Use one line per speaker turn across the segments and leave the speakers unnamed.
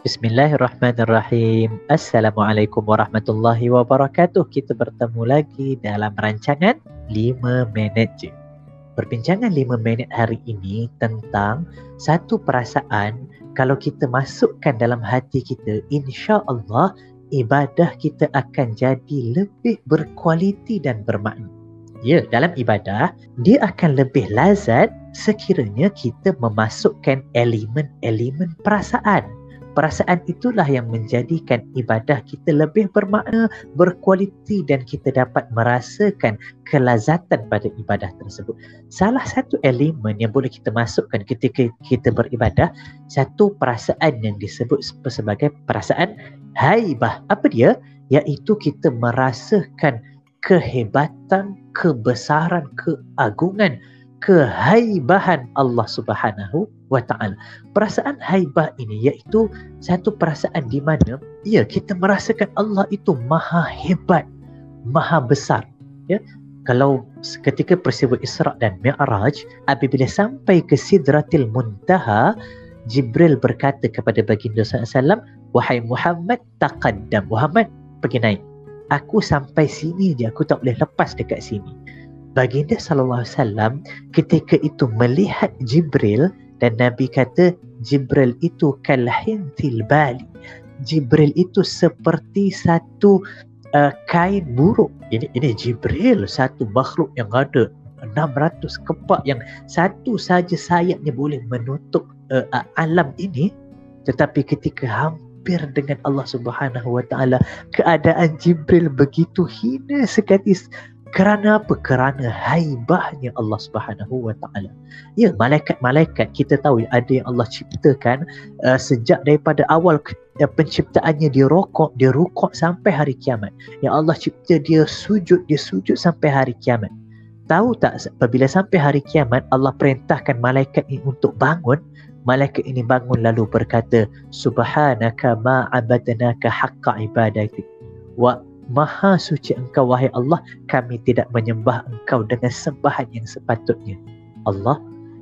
Bismillahirrahmanirrahim. Assalamualaikum warahmatullahi wabarakatuh. Kita bertemu lagi dalam rancangan 5 minit je. Perbincangan 5 minit hari ini tentang satu perasaan kalau kita masukkan dalam hati kita, insya-Allah ibadah kita akan jadi lebih berkualiti dan bermakna. Ya, dalam ibadah dia akan lebih lazat sekiranya kita memasukkan elemen-elemen perasaan perasaan itulah yang menjadikan ibadah kita lebih bermakna, berkualiti dan kita dapat merasakan kelazatan pada ibadah tersebut. Salah satu elemen yang boleh kita masukkan ketika kita beribadah, satu perasaan yang disebut sebagai perasaan haibah. Apa dia? Iaitu kita merasakan kehebatan, kebesaran, keagungan, kehaibahan Allah Subhanahu wa taala. Perasaan haibah ini iaitu satu perasaan di mana ya kita merasakan Allah itu maha hebat, maha besar. Ya. Kalau ketika peristiwa Isra dan Mi'raj apabila sampai ke Sidratil Muntaha Jibril berkata kepada baginda SAW Wahai Muhammad taqaddam Muhammad pergi naik Aku sampai sini je Aku tak boleh lepas dekat sini baginda wasallam ketika itu melihat Jibril dan Nabi kata Jibril itu kalhintil bali. Jibril itu seperti satu uh, kain buruk. Ini ini Jibril satu makhluk yang ada 600 kepak yang satu saja sayapnya boleh menutup uh, alam ini. Tetapi ketika hampir dengan Allah Subhanahu Wa Taala keadaan Jibril begitu hina sekali kerana apa? Kerana haibahnya Allah Subhanahu Wa Taala. Ya, malaikat-malaikat kita tahu ada yang Allah ciptakan uh, sejak daripada awal uh, penciptaannya dia rokok, dia rukuk sampai hari kiamat. Yang Allah cipta dia sujud, dia sujud sampai hari kiamat. Tahu tak apabila sampai hari kiamat Allah perintahkan malaikat ini untuk bangun, malaikat ini bangun lalu berkata, Subhanaka ma abadnaka haqqa ibadati. Wa Maha suci engkau wahai Allah Kami tidak menyembah engkau dengan sembahan yang sepatutnya. Allah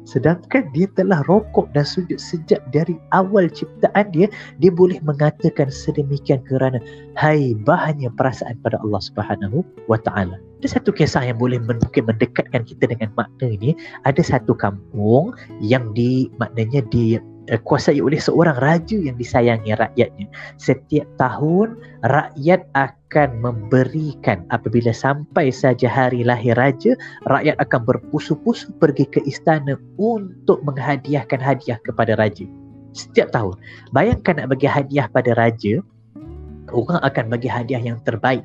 Sedangkan dia telah rokok dan sujud sejak dari awal ciptaan dia Dia boleh mengatakan sedemikian kerana Hai bahannya perasaan pada Allah subhanahu ta'ala. Ada satu kisah yang boleh mungkin mendekatkan kita dengan makna ini. Ada satu kampung yang di maknanya di uh, kuasai oleh seorang raja yang disayangi rakyatnya. Setiap tahun rakyat akan memberikan apabila sampai saja hari lahir raja, rakyat akan berpusu-pusu pergi ke istana untuk menghadiahkan hadiah kepada raja. Setiap tahun. Bayangkan nak bagi hadiah pada raja, orang akan bagi hadiah yang terbaik.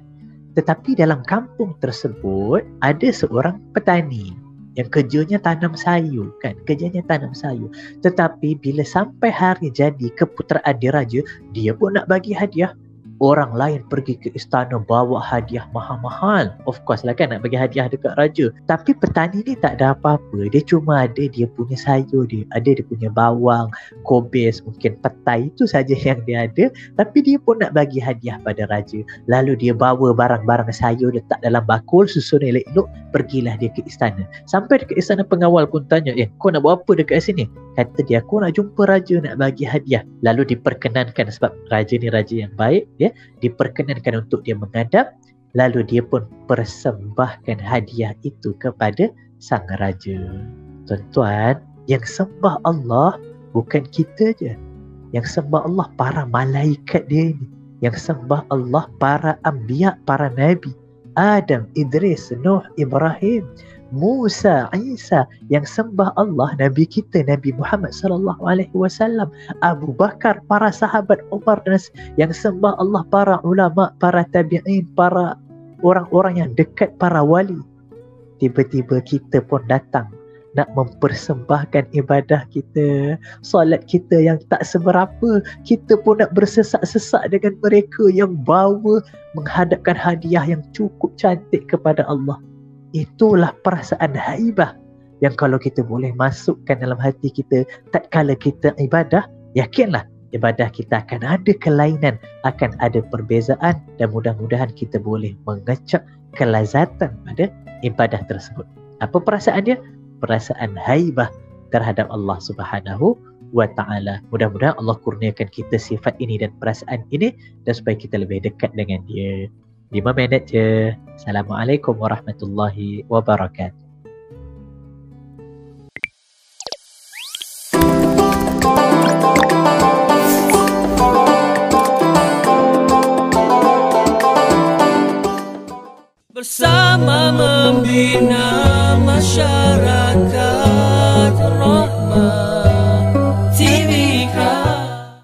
Tetapi dalam kampung tersebut ada seorang petani yang kerjanya tanam sayur kan? Kerjanya tanam sayur. Tetapi bila sampai hari jadi keputeraan diraja dia pun nak bagi hadiah orang lain pergi ke istana bawa hadiah mahal-mahal. Of course lah kan nak bagi hadiah dekat raja. Tapi petani ni tak ada apa-apa. Dia cuma ada dia punya sayur dia. Ada dia punya bawang, kobis, mungkin petai itu saja yang dia ada. Tapi dia pun nak bagi hadiah pada raja. Lalu dia bawa barang-barang sayur letak dalam bakul, susun elok-elok, pergilah dia ke istana. Sampai dekat istana pengawal pun tanya, eh kau nak buat apa dekat sini? Kata dia, aku nak jumpa raja nak bagi hadiah. Lalu diperkenankan sebab raja ni raja yang baik. Ya diperkenankan untuk dia menghadap. Lalu dia pun persembahkan hadiah itu kepada sang raja. Tuan-tuan yang sembah Allah bukan kita je. Yang sembah Allah para malaikat dia ni. Yang sembah Allah para anbiya para nabi. Adam, Idris, Nuh, Ibrahim Musa, Isa yang sembah Allah Nabi kita Nabi Muhammad sallallahu alaihi wasallam Abu Bakar para sahabat Umar dan yang sembah Allah para ulama para tabi'in para orang-orang yang dekat para wali. Tiba-tiba kita pun datang nak mempersembahkan ibadah kita solat kita yang tak seberapa. Kita pun nak bersesak-sesak dengan mereka yang bawa menghadapkan hadiah yang cukup cantik kepada Allah itulah perasaan haibah yang kalau kita boleh masukkan dalam hati kita tak kala kita ibadah yakinlah ibadah kita akan ada kelainan akan ada perbezaan dan mudah-mudahan kita boleh mengecap kelazatan pada ibadah tersebut apa perasaan dia perasaan haibah terhadap Allah Subhanahu wa taala. Mudah-mudahan Allah kurniakan kita sifat ini dan perasaan ini dan supaya kita lebih dekat dengan dia. 5 minit je. Assalamualaikum warahmatullahi wabarakatuh.
Bersama membina masyarakat